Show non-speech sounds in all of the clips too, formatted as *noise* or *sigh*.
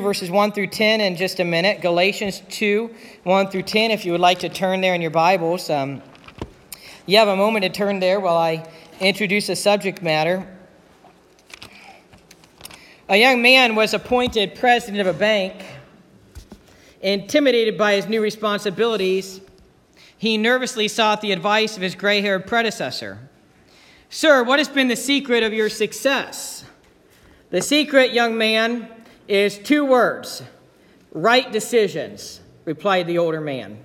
verses 1 through 10 in just a minute. Galatians 2, 1 through 10, if you would like to turn there in your Bibles. Um, you have a moment to turn there while I introduce the subject matter. A young man was appointed president of a bank. Intimidated by his new responsibilities, he nervously sought the advice of his gray haired predecessor. Sir, what has been the secret of your success? The secret, young man, is two words right decisions, replied the older man.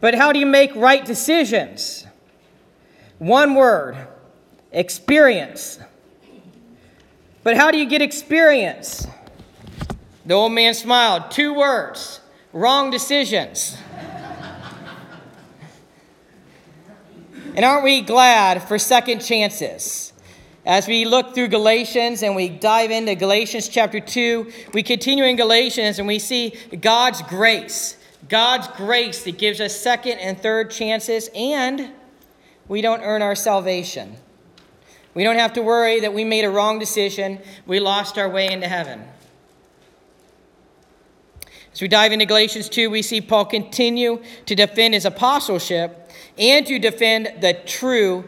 But how do you make right decisions? One word experience. But how do you get experience? The old man smiled. Two words wrong decisions. and aren't we glad for second chances? As we look through Galatians and we dive into Galatians chapter 2, we continue in Galatians and we see God's grace. God's grace that gives us second and third chances, and we don't earn our salvation. We don't have to worry that we made a wrong decision, we lost our way into heaven. As we dive into Galatians 2, we see Paul continue to defend his apostleship and to defend the true,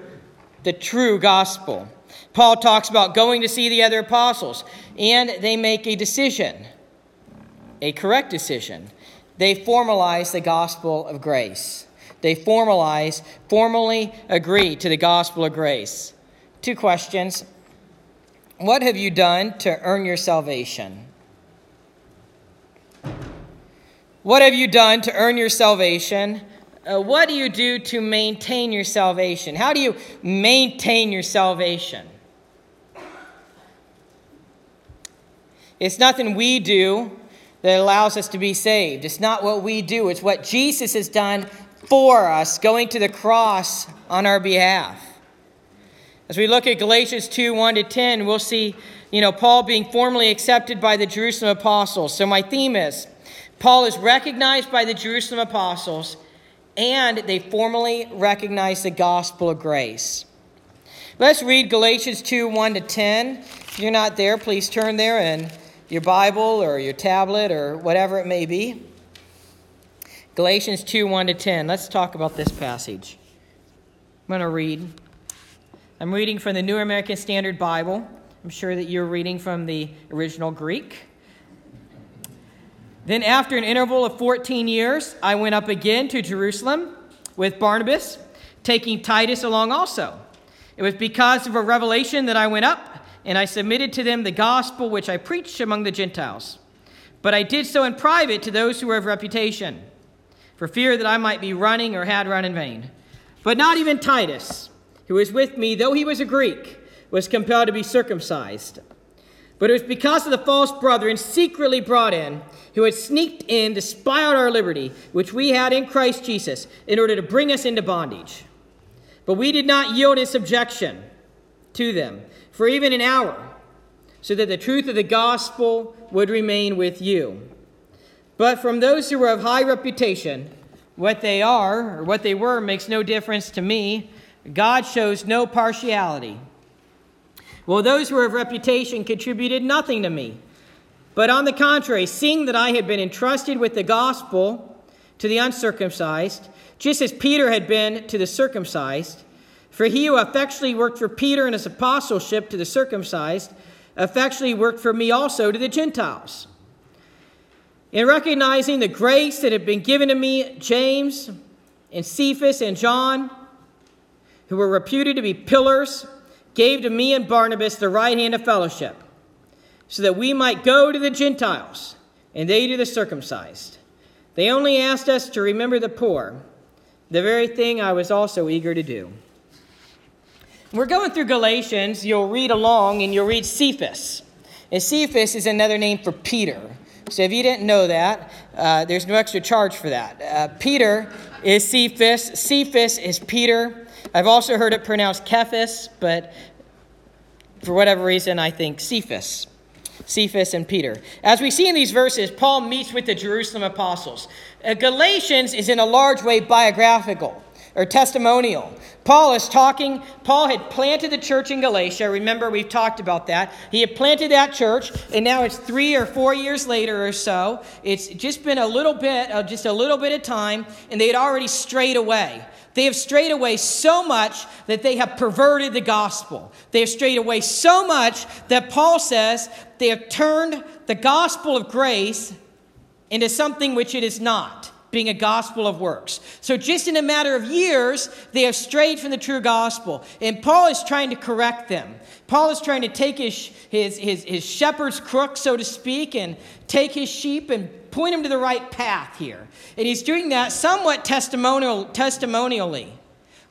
the true gospel. Paul talks about going to see the other apostles, and they make a decision, a correct decision. They formalize the gospel of grace. They formalize, formally agree to the gospel of grace. Two questions. What have you done to earn your salvation? What have you done to earn your salvation? Uh, what do you do to maintain your salvation? How do you maintain your salvation? It's nothing we do that allows us to be saved. It's not what we do, it's what Jesus has done for us, going to the cross on our behalf. As we look at Galatians 2 1 to 10, we'll see, you know, Paul being formally accepted by the Jerusalem apostles. So my theme is Paul is recognized by the Jerusalem apostles, and they formally recognize the gospel of grace. Let's read Galatians 2 1 to 10. If you're not there, please turn there and your Bible or your tablet or whatever it may be. Galatians 2 1 to 10. Let's talk about this passage. I'm going to read. I'm reading from the New American Standard Bible. I'm sure that you're reading from the original Greek. Then, after an interval of 14 years, I went up again to Jerusalem with Barnabas, taking Titus along also. It was because of a revelation that I went up and I submitted to them the gospel which I preached among the Gentiles. But I did so in private to those who were of reputation, for fear that I might be running or had run in vain. But not even Titus, who was with me, though he was a Greek, was compelled to be circumcised. But it was because of the false brethren secretly brought in, who had sneaked in to spy out our liberty, which we had in Christ Jesus, in order to bring us into bondage. But we did not yield in subjection to them for even an hour, so that the truth of the gospel would remain with you. But from those who were of high reputation, what they are or what they were makes no difference to me. God shows no partiality. Well, those who were of reputation contributed nothing to me. But on the contrary, seeing that I had been entrusted with the gospel to the uncircumcised, just as Peter had been to the circumcised, for he who effectually worked for Peter in his apostleship to the circumcised, effectually worked for me also to the Gentiles. In recognizing the grace that had been given to me, James and Cephas and John, who were reputed to be pillars, gave to me and Barnabas the right hand of fellowship, so that we might go to the Gentiles and they to the circumcised. They only asked us to remember the poor, the very thing I was also eager to do. We're going through Galatians. You'll read along and you'll read Cephas. And Cephas is another name for Peter. So if you didn't know that, uh, there's no extra charge for that. Uh, Peter is Cephas. Cephas is Peter. I've also heard it pronounced Cephas, but for whatever reason, I think Cephas. Cephas and Peter. As we see in these verses, Paul meets with the Jerusalem apostles. Uh, Galatians is in a large way biographical. Or testimonial. Paul is talking, Paul had planted the church in Galatia. Remember, we've talked about that. He had planted that church, and now it's three or four years later or so. It's just been a little bit, uh, just a little bit of time, and they had already strayed away. They have strayed away so much that they have perverted the gospel. They have strayed away so much that Paul says they have turned the gospel of grace into something which it is not being a gospel of works. So, just in a matter of years, they have strayed from the true gospel. And Paul is trying to correct them. Paul is trying to take his, his, his, his shepherd's crook, so to speak, and take his sheep and point them to the right path here. And he's doing that somewhat testimonial, testimonially,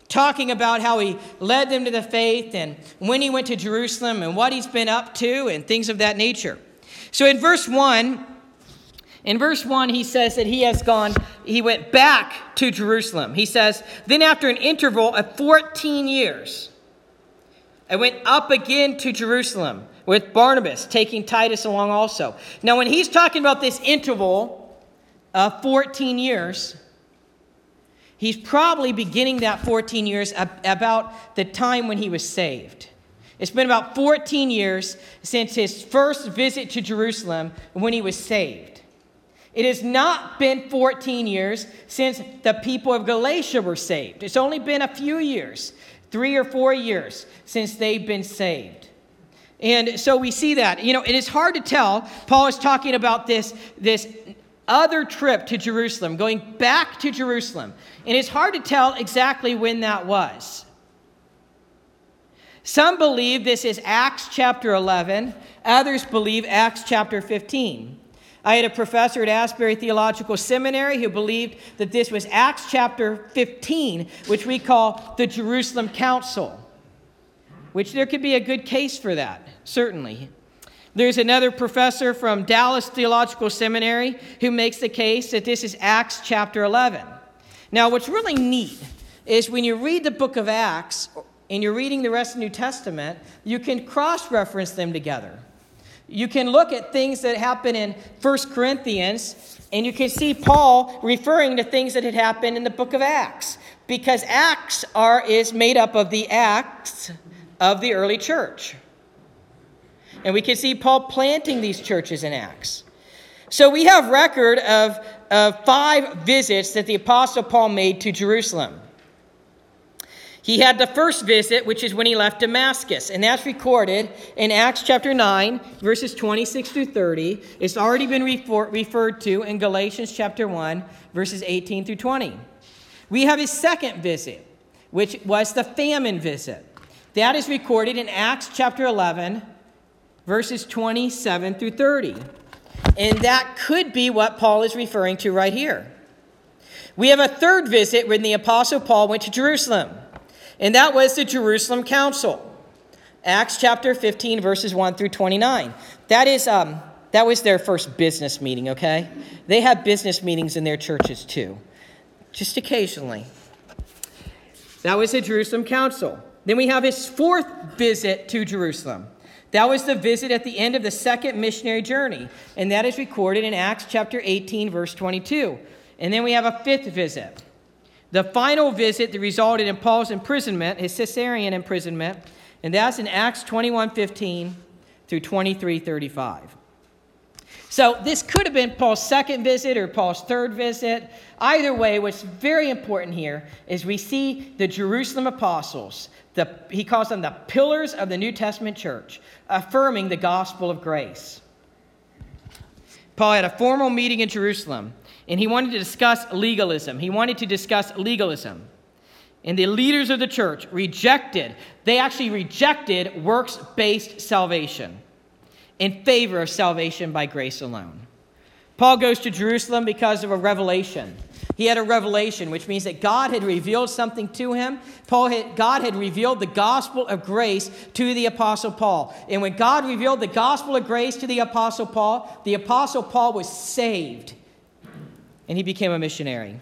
talking about how he led them to the faith and when he went to Jerusalem and what he's been up to and things of that nature. So, in verse 1, in verse 1, he says that he has gone, he went back to Jerusalem. He says, Then after an interval of 14 years, I went up again to Jerusalem with Barnabas, taking Titus along also. Now, when he's talking about this interval of 14 years, he's probably beginning that 14 years about the time when he was saved. It's been about 14 years since his first visit to Jerusalem when he was saved. It has not been 14 years since the people of Galatia were saved. It's only been a few years, three or four years, since they've been saved. And so we see that. You know, it is hard to tell. Paul is talking about this, this other trip to Jerusalem, going back to Jerusalem. And it's hard to tell exactly when that was. Some believe this is Acts chapter 11, others believe Acts chapter 15. I had a professor at Asbury Theological Seminary who believed that this was Acts chapter 15, which we call the Jerusalem Council, which there could be a good case for that, certainly. There's another professor from Dallas Theological Seminary who makes the case that this is Acts chapter 11. Now, what's really neat is when you read the book of Acts and you're reading the rest of the New Testament, you can cross reference them together. You can look at things that happen in 1 Corinthians, and you can see Paul referring to things that had happened in the book of Acts, because Acts are, is made up of the acts of the early church. And we can see Paul planting these churches in Acts. So we have record of, of five visits that the Apostle Paul made to Jerusalem. He had the first visit, which is when he left Damascus, and that's recorded in Acts chapter 9, verses 26 through 30. It's already been refer- referred to in Galatians chapter 1, verses 18 through 20. We have his second visit, which was the famine visit. That is recorded in Acts chapter 11, verses 27 through 30. And that could be what Paul is referring to right here. We have a third visit when the Apostle Paul went to Jerusalem and that was the Jerusalem Council. Acts chapter 15, verses 1 through 29. That is, um, that was their first business meeting, okay? They have business meetings in their churches too, just occasionally. That was the Jerusalem Council. Then we have his fourth visit to Jerusalem. That was the visit at the end of the second missionary journey, and that is recorded in Acts chapter 18, verse 22. And then we have a fifth visit. The final visit that resulted in Paul's imprisonment, his Caesarean imprisonment, and that's in Acts 21 15 through 23 35. So this could have been Paul's second visit or Paul's third visit. Either way, what's very important here is we see the Jerusalem apostles, the, he calls them the pillars of the New Testament church, affirming the gospel of grace. Paul had a formal meeting in Jerusalem and he wanted to discuss legalism. He wanted to discuss legalism. And the leaders of the church rejected, they actually rejected works based salvation in favor of salvation by grace alone. Paul goes to Jerusalem because of a revelation. He had a revelation, which means that God had revealed something to him. Paul had, God had revealed the gospel of grace to the Apostle Paul. And when God revealed the gospel of grace to the Apostle Paul, the Apostle Paul was saved and he became a missionary.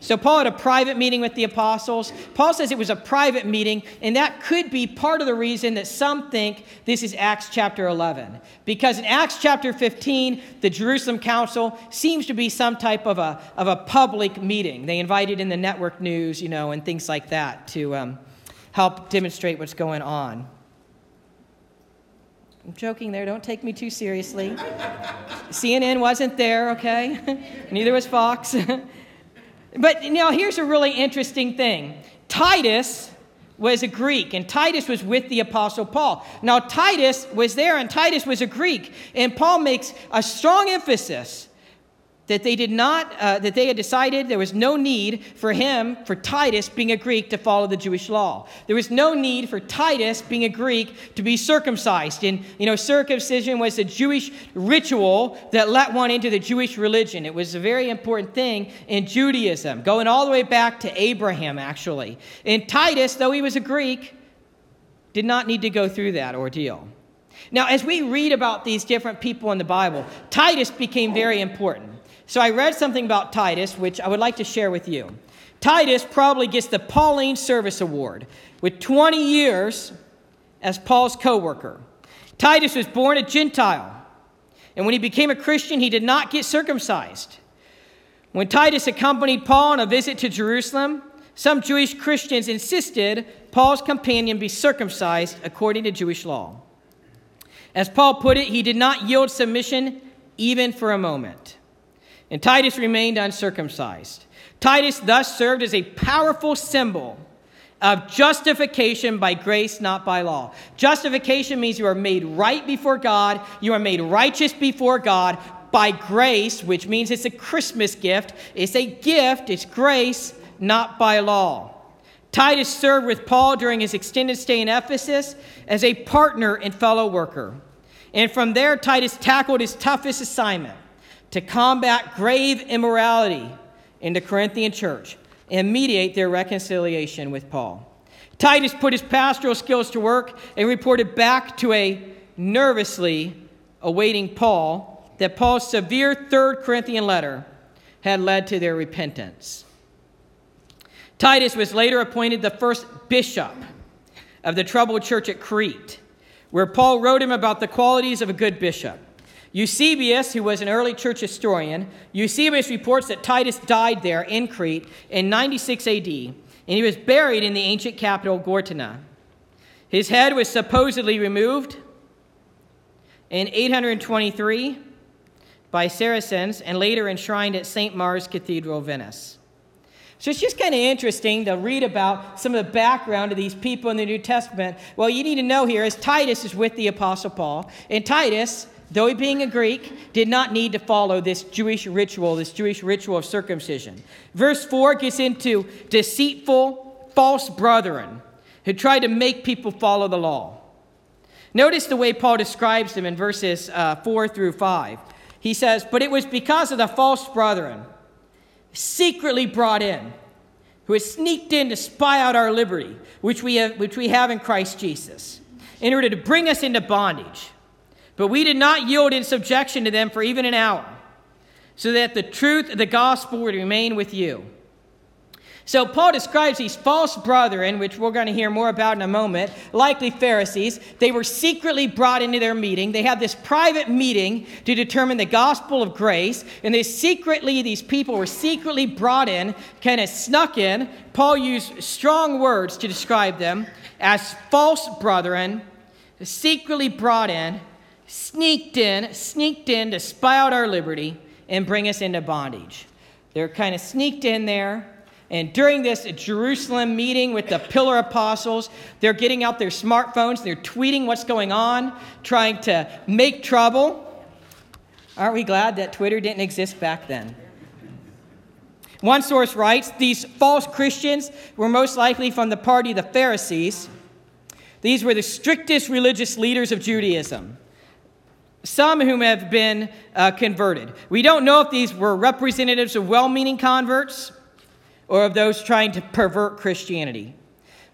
So, Paul had a private meeting with the apostles. Paul says it was a private meeting, and that could be part of the reason that some think this is Acts chapter 11. Because in Acts chapter 15, the Jerusalem Council seems to be some type of a, of a public meeting. They invited in the network news, you know, and things like that to um, help demonstrate what's going on. I'm joking there, don't take me too seriously. CNN wasn't there, okay? *laughs* Neither was Fox. *laughs* But now here's a really interesting thing Titus was a Greek, and Titus was with the Apostle Paul. Now, Titus was there, and Titus was a Greek, and Paul makes a strong emphasis that they did not uh, that they had decided there was no need for him for titus being a greek to follow the jewish law. There was no need for titus being a greek to be circumcised. And you know circumcision was a jewish ritual that let one into the jewish religion. It was a very important thing in judaism going all the way back to abraham actually. And titus though he was a greek did not need to go through that ordeal. Now as we read about these different people in the bible titus became very important so I read something about Titus, which I would like to share with you. Titus probably gets the Pauline Service Award with 20 years as Paul's co worker. Titus was born a Gentile, and when he became a Christian, he did not get circumcised. When Titus accompanied Paul on a visit to Jerusalem, some Jewish Christians insisted Paul's companion be circumcised according to Jewish law. As Paul put it, he did not yield submission even for a moment and Titus remained uncircumcised. Titus thus served as a powerful symbol of justification by grace, not by law. Justification means you are made right before God, you are made righteous before God by grace, which means it's a Christmas gift. It's a gift, it's grace, not by law. Titus served with Paul during his extended stay in Ephesus as a partner and fellow worker. And from there, Titus tackled his toughest assignment to combat grave immorality in the Corinthian church and mediate their reconciliation with Paul. Titus put his pastoral skills to work and reported back to a nervously awaiting Paul that Paul's severe third Corinthian letter had led to their repentance. Titus was later appointed the first bishop of the troubled church at Crete, where Paul wrote him about the qualities of a good bishop. Eusebius, who was an early church historian, Eusebius reports that Titus died there in Crete in 96 AD, and he was buried in the ancient capital Gortyna. His head was supposedly removed in 823 by Saracens and later enshrined at St. Mark's Cathedral, Venice. So it's just kind of interesting to read about some of the background of these people in the New Testament. Well, you need to know here is Titus is with the Apostle Paul, and Titus though he being a Greek, did not need to follow this Jewish ritual, this Jewish ritual of circumcision. Verse 4 gets into deceitful, false brethren who tried to make people follow the law. Notice the way Paul describes them in verses uh, 4 through 5. He says, But it was because of the false brethren, secretly brought in, who had sneaked in to spy out our liberty, which we have, which we have in Christ Jesus, in order to bring us into bondage. But we did not yield in subjection to them for even an hour, so that the truth of the gospel would remain with you. So Paul describes these false brethren, which we're going to hear more about in a moment, likely Pharisees. They were secretly brought into their meeting. They had this private meeting to determine the gospel of grace, and they secretly, these people were secretly brought in, kind of snuck in. Paul used strong words to describe them as false brethren, secretly brought in sneaked in, sneaked in to spy out our liberty and bring us into bondage. They're kind of sneaked in there. And during this Jerusalem meeting with the pillar apostles, they're getting out their smartphones, they're tweeting what's going on, trying to make trouble. Aren't we glad that Twitter didn't exist back then? One source writes these false Christians were most likely from the party of the Pharisees. These were the strictest religious leaders of Judaism some of whom have been uh, converted. We don't know if these were representatives of well meaning converts or of those trying to pervert Christianity.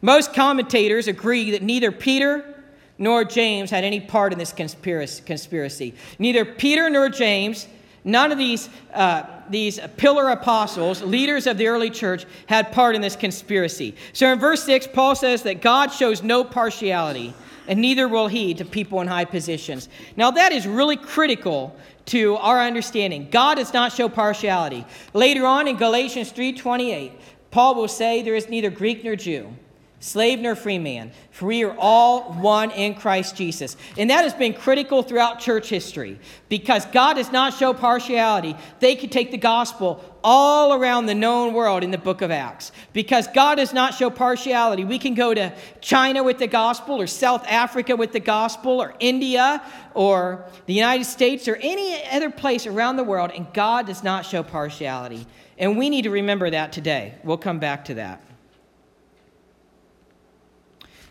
Most commentators agree that neither Peter nor James had any part in this conspiracy. Neither Peter nor James None of these, uh, these pillar apostles, leaders of the early church, had part in this conspiracy. So in verse 6, Paul says that God shows no partiality, and neither will he to people in high positions. Now, that is really critical to our understanding. God does not show partiality. Later on in Galatians 3:28, Paul will say there is neither Greek nor Jew slave nor free man, for we are all one in Christ Jesus. And that has been critical throughout church history because God does not show partiality. They could take the gospel all around the known world in the book of Acts. Because God does not show partiality. We can go to China with the gospel, or South Africa with the gospel, or India, or the United States, or any other place around the world, and God does not show partiality. And we need to remember that today. We'll come back to that.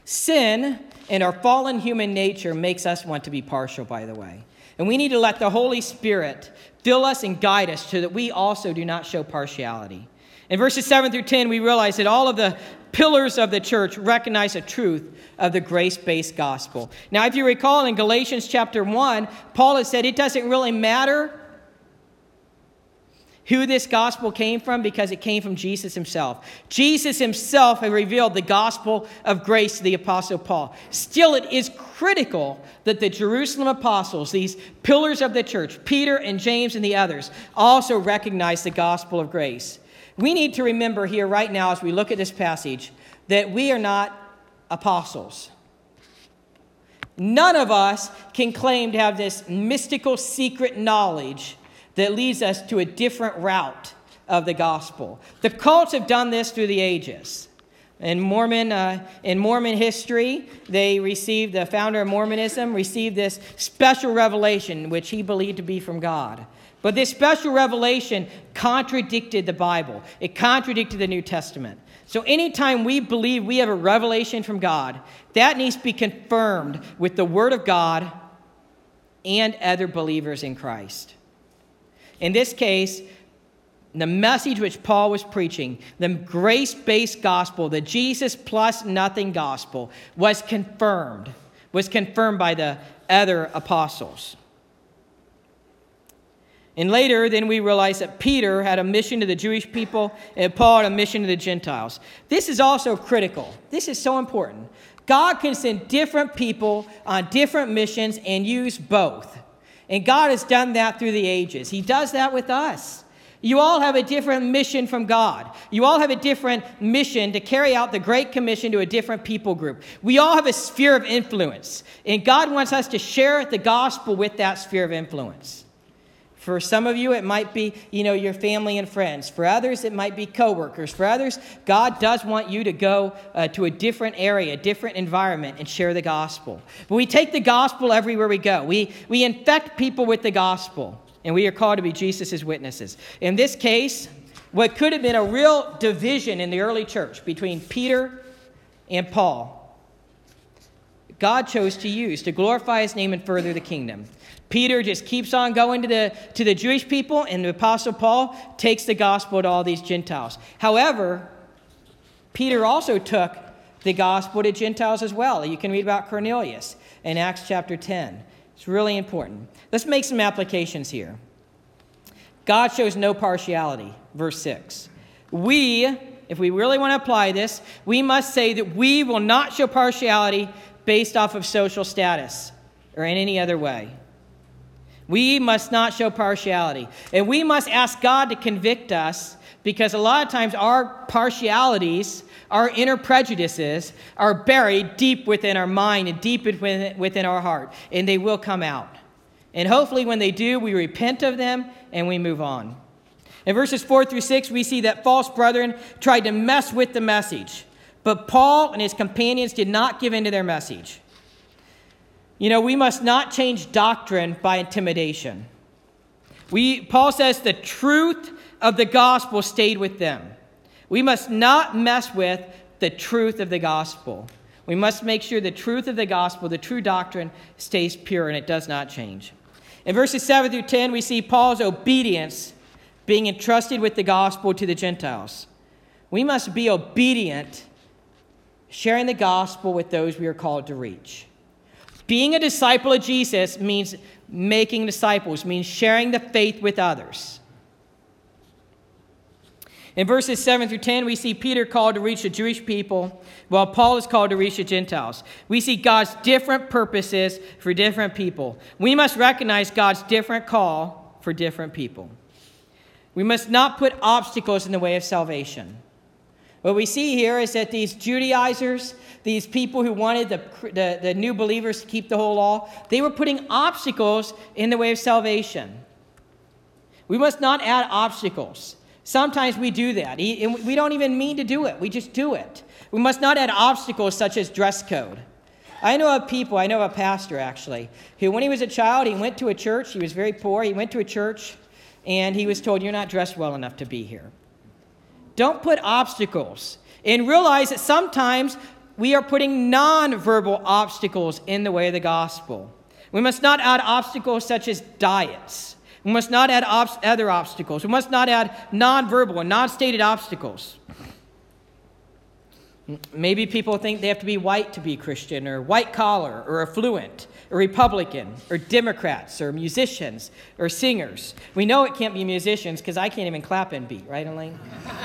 Sin and our fallen human nature makes us want to be partial, by the way. And we need to let the Holy Spirit fill us and guide us so that we also do not show partiality. In verses 7 through 10, we realize that all of the pillars of the church recognize the truth of the grace based gospel. Now, if you recall in Galatians chapter 1, Paul has said it doesn't really matter who this gospel came from because it came from Jesus himself. Jesus himself had revealed the gospel of grace to the apostle Paul. Still, it is critical that the Jerusalem apostles, these pillars of the church, Peter and James and the others, also recognize the gospel of grace. We need to remember here right now as we look at this passage that we are not apostles. None of us can claim to have this mystical secret knowledge that leads us to a different route of the gospel. The cults have done this through the ages. In Mormon, uh, in Mormon history, they received, the founder of Mormonism received this special revelation, which he believed to be from God. But this special revelation contradicted the Bible, it contradicted the New Testament. So anytime we believe we have a revelation from God, that needs to be confirmed with the Word of God and other believers in Christ. In this case, the message which Paul was preaching, the grace based gospel, the Jesus plus nothing gospel, was confirmed, was confirmed by the other apostles. And later, then we realize that Peter had a mission to the Jewish people and Paul had a mission to the Gentiles. This is also critical. This is so important. God can send different people on different missions and use both. And God has done that through the ages. He does that with us. You all have a different mission from God. You all have a different mission to carry out the Great Commission to a different people group. We all have a sphere of influence, and God wants us to share the gospel with that sphere of influence. For some of you, it might be, you know, your family and friends. For others, it might be coworkers. For others, God does want you to go uh, to a different area, a different environment, and share the gospel. But we take the gospel everywhere we go. We, we infect people with the gospel, and we are called to be Jesus' witnesses. In this case, what could have been a real division in the early church between Peter and Paul, God chose to use to glorify his name and further the kingdom. Peter just keeps on going to the, to the Jewish people, and the Apostle Paul takes the gospel to all these Gentiles. However, Peter also took the gospel to Gentiles as well. You can read about Cornelius in Acts chapter 10. It's really important. Let's make some applications here. God shows no partiality, verse 6. We, if we really want to apply this, we must say that we will not show partiality based off of social status or in any other way. We must not show partiality. And we must ask God to convict us because a lot of times our partialities, our inner prejudices, are buried deep within our mind and deep within, within our heart, and they will come out. And hopefully, when they do, we repent of them and we move on. In verses 4 through 6, we see that false brethren tried to mess with the message, but Paul and his companions did not give in to their message. You know, we must not change doctrine by intimidation. We, Paul says the truth of the gospel stayed with them. We must not mess with the truth of the gospel. We must make sure the truth of the gospel, the true doctrine, stays pure and it does not change. In verses 7 through 10, we see Paul's obedience being entrusted with the gospel to the Gentiles. We must be obedient, sharing the gospel with those we are called to reach. Being a disciple of Jesus means making disciples means sharing the faith with others. In verses 7 through 10, we see Peter called to reach the Jewish people, while Paul is called to reach the Gentiles. We see God's different purposes for different people. We must recognize God's different call for different people. We must not put obstacles in the way of salvation. What we see here is that these Judaizers, these people who wanted the, the, the, new believers to keep the whole law, they were putting obstacles in the way of salvation. We must not add obstacles. Sometimes we do that. We don't even mean to do it, we just do it. We must not add obstacles such as dress code. I know of people, I know of a pastor actually, who when he was a child, he went to a church, he was very poor, he went to a church, and he was told, You're not dressed well enough to be here. Don't put obstacles. And realize that sometimes we are putting non-verbal obstacles in the way of the gospel. We must not add obstacles such as diets. We must not add ob- other obstacles. We must not add non-verbal and non-stated obstacles. Maybe people think they have to be white to be Christian, or white collar, or affluent, or Republican, or Democrats, or musicians, or singers. We know it can't be musicians because I can't even clap and beat, right, Elaine? *laughs*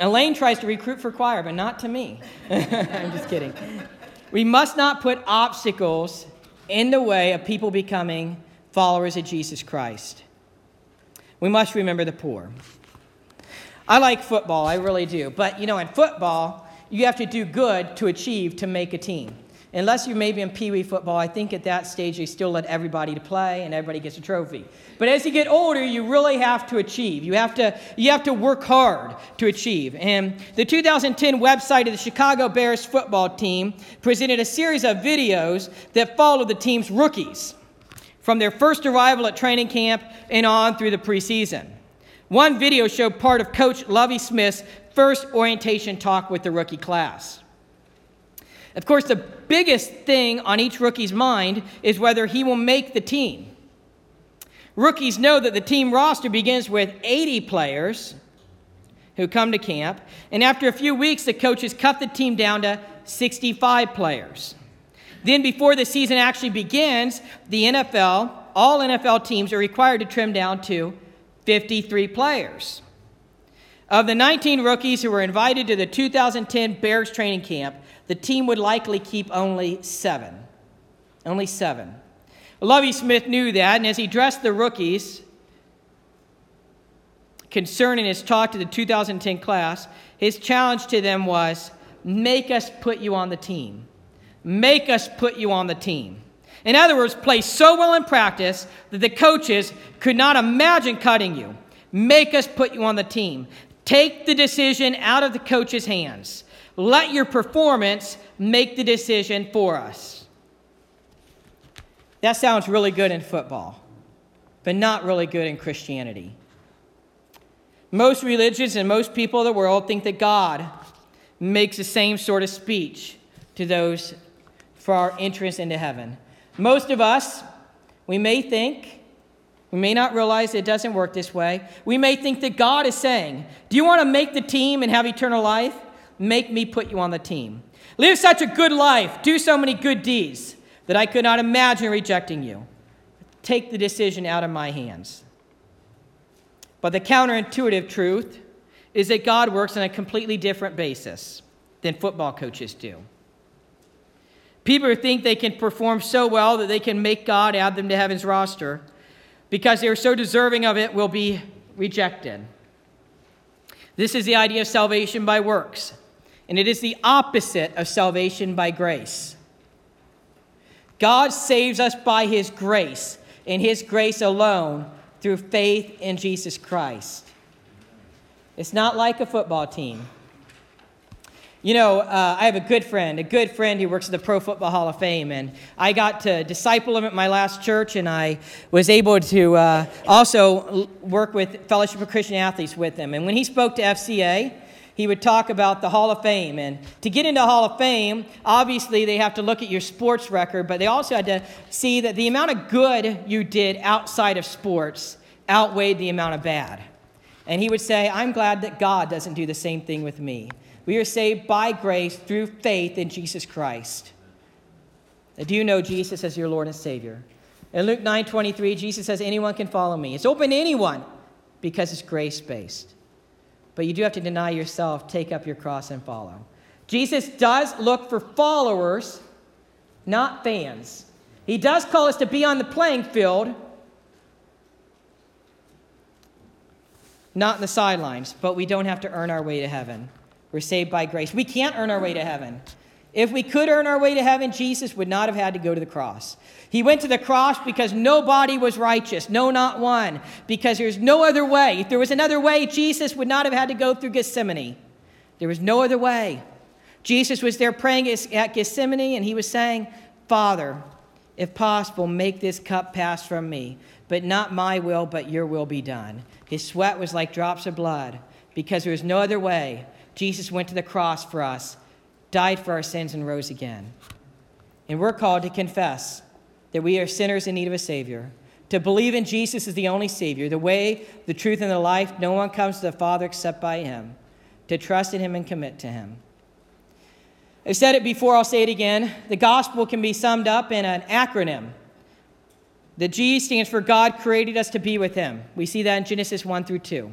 Elaine tries to recruit for choir, but not to me. *laughs* I'm just kidding. We must not put obstacles in the way of people becoming followers of Jesus Christ. We must remember the poor. I like football, I really do. But you know, in football, you have to do good to achieve to make a team. Unless you're maybe in Pee Wee football, I think at that stage they still let everybody to play and everybody gets a trophy. But as you get older, you really have to achieve. You have to, you have to work hard to achieve. And the 2010 website of the Chicago Bears football team presented a series of videos that followed the team's rookies from their first arrival at training camp and on through the preseason. One video showed part of Coach Lovie Smith's first orientation talk with the rookie class. Of course, the biggest thing on each rookie's mind is whether he will make the team. Rookies know that the team roster begins with 80 players who come to camp, and after a few weeks, the coaches cut the team down to 65 players. Then, before the season actually begins, the NFL, all NFL teams are required to trim down to 53 players. Of the 19 rookies who were invited to the 2010 Bears training camp, the team would likely keep only seven. Only seven. Lovie Smith knew that, and as he dressed the rookies concerning his talk to the 2010 class, his challenge to them was make us put you on the team. Make us put you on the team. In other words, play so well in practice that the coaches could not imagine cutting you. Make us put you on the team. Take the decision out of the coach's hands. Let your performance make the decision for us. That sounds really good in football, but not really good in Christianity. Most religions and most people of the world think that God makes the same sort of speech to those for our entrance into heaven. Most of us, we may think, we may not realize it doesn't work this way. We may think that God is saying, Do you want to make the team and have eternal life? Make me put you on the team. Live such a good life, do so many good deeds that I could not imagine rejecting you. Take the decision out of my hands. But the counterintuitive truth is that God works on a completely different basis than football coaches do. People who think they can perform so well that they can make God add them to heaven's roster because they are so deserving of it will be rejected. This is the idea of salvation by works, and it is the opposite of salvation by grace. God saves us by his grace, and his grace alone through faith in Jesus Christ. It's not like a football team. You know, uh, I have a good friend, a good friend who works at the Pro Football Hall of Fame, and I got to disciple him at my last church, and I was able to uh, also work with Fellowship of Christian Athletes with him. And when he spoke to FCA, he would talk about the Hall of Fame. And to get into the Hall of Fame, obviously they have to look at your sports record, but they also had to see that the amount of good you did outside of sports outweighed the amount of bad. And he would say, I'm glad that God doesn't do the same thing with me. We are saved by grace through faith in Jesus Christ. Do you know Jesus as your Lord and Savior? In Luke 9 23, Jesus says, Anyone can follow me. It's open to anyone because it's grace based. But you do have to deny yourself, take up your cross, and follow. Jesus does look for followers, not fans. He does call us to be on the playing field, not in the sidelines, but we don't have to earn our way to heaven. We're saved by grace. We can't earn our way to heaven. If we could earn our way to heaven, Jesus would not have had to go to the cross. He went to the cross because nobody was righteous, no, not one, because there's no other way. If there was another way, Jesus would not have had to go through Gethsemane. There was no other way. Jesus was there praying at Gethsemane, and he was saying, Father, if possible, make this cup pass from me, but not my will, but your will be done. His sweat was like drops of blood because there was no other way. Jesus went to the cross for us, died for our sins, and rose again. And we're called to confess that we are sinners in need of a Savior, to believe in Jesus as the only Savior, the way, the truth, and the life. No one comes to the Father except by Him, to trust in Him and commit to Him. I've said it before, I'll say it again. The gospel can be summed up in an acronym the G stands for God created us to be with Him. We see that in Genesis 1 through 2.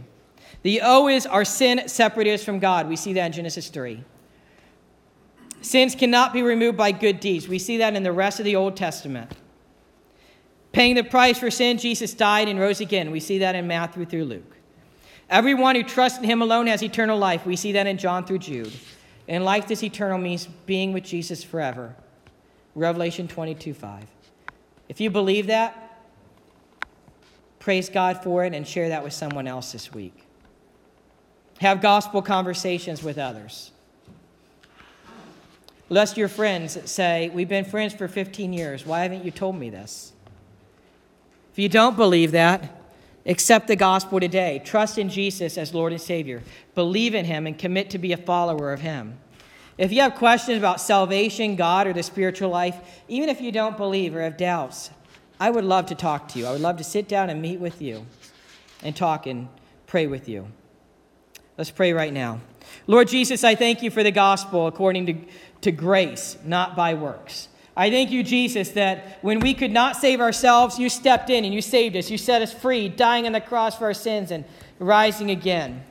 The O is our sin separated us from God. We see that in Genesis 3. Sins cannot be removed by good deeds. We see that in the rest of the Old Testament. Paying the price for sin, Jesus died and rose again. We see that in Matthew through Luke. Everyone who trusts in him alone has eternal life. We see that in John through Jude. And life this eternal means being with Jesus forever. Revelation 22 5. If you believe that, praise God for it and share that with someone else this week. Have gospel conversations with others. Lest your friends say, We've been friends for 15 years. Why haven't you told me this? If you don't believe that, accept the gospel today. Trust in Jesus as Lord and Savior. Believe in Him and commit to be a follower of Him. If you have questions about salvation, God, or the spiritual life, even if you don't believe or have doubts, I would love to talk to you. I would love to sit down and meet with you and talk and pray with you. Let's pray right now. Lord Jesus, I thank you for the gospel according to, to grace, not by works. I thank you, Jesus, that when we could not save ourselves, you stepped in and you saved us. You set us free, dying on the cross for our sins and rising again.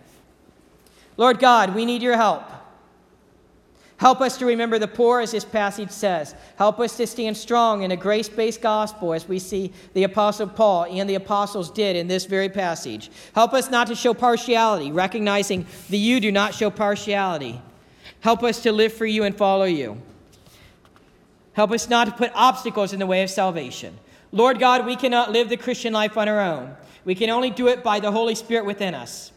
Lord God, we need your help. Help us to remember the poor, as this passage says. Help us to stand strong in a grace based gospel, as we see the Apostle Paul and the apostles did in this very passage. Help us not to show partiality, recognizing that you do not show partiality. Help us to live for you and follow you. Help us not to put obstacles in the way of salvation. Lord God, we cannot live the Christian life on our own. We can only do it by the Holy Spirit within us.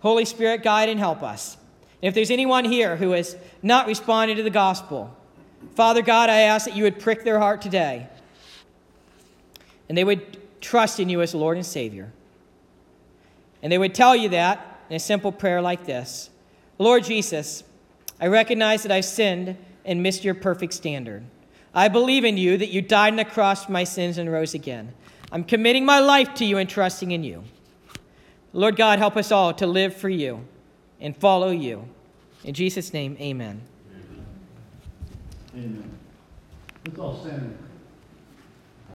Holy Spirit, guide and help us. If there's anyone here who has not responded to the gospel, Father God, I ask that you would prick their heart today and they would trust in you as Lord and Savior. And they would tell you that in a simple prayer like this Lord Jesus, I recognize that I've sinned and missed your perfect standard. I believe in you that you died on the cross for my sins and rose again. I'm committing my life to you and trusting in you. Lord God, help us all to live for you and follow you. In Jesus' name, amen. Amen. Let's all stand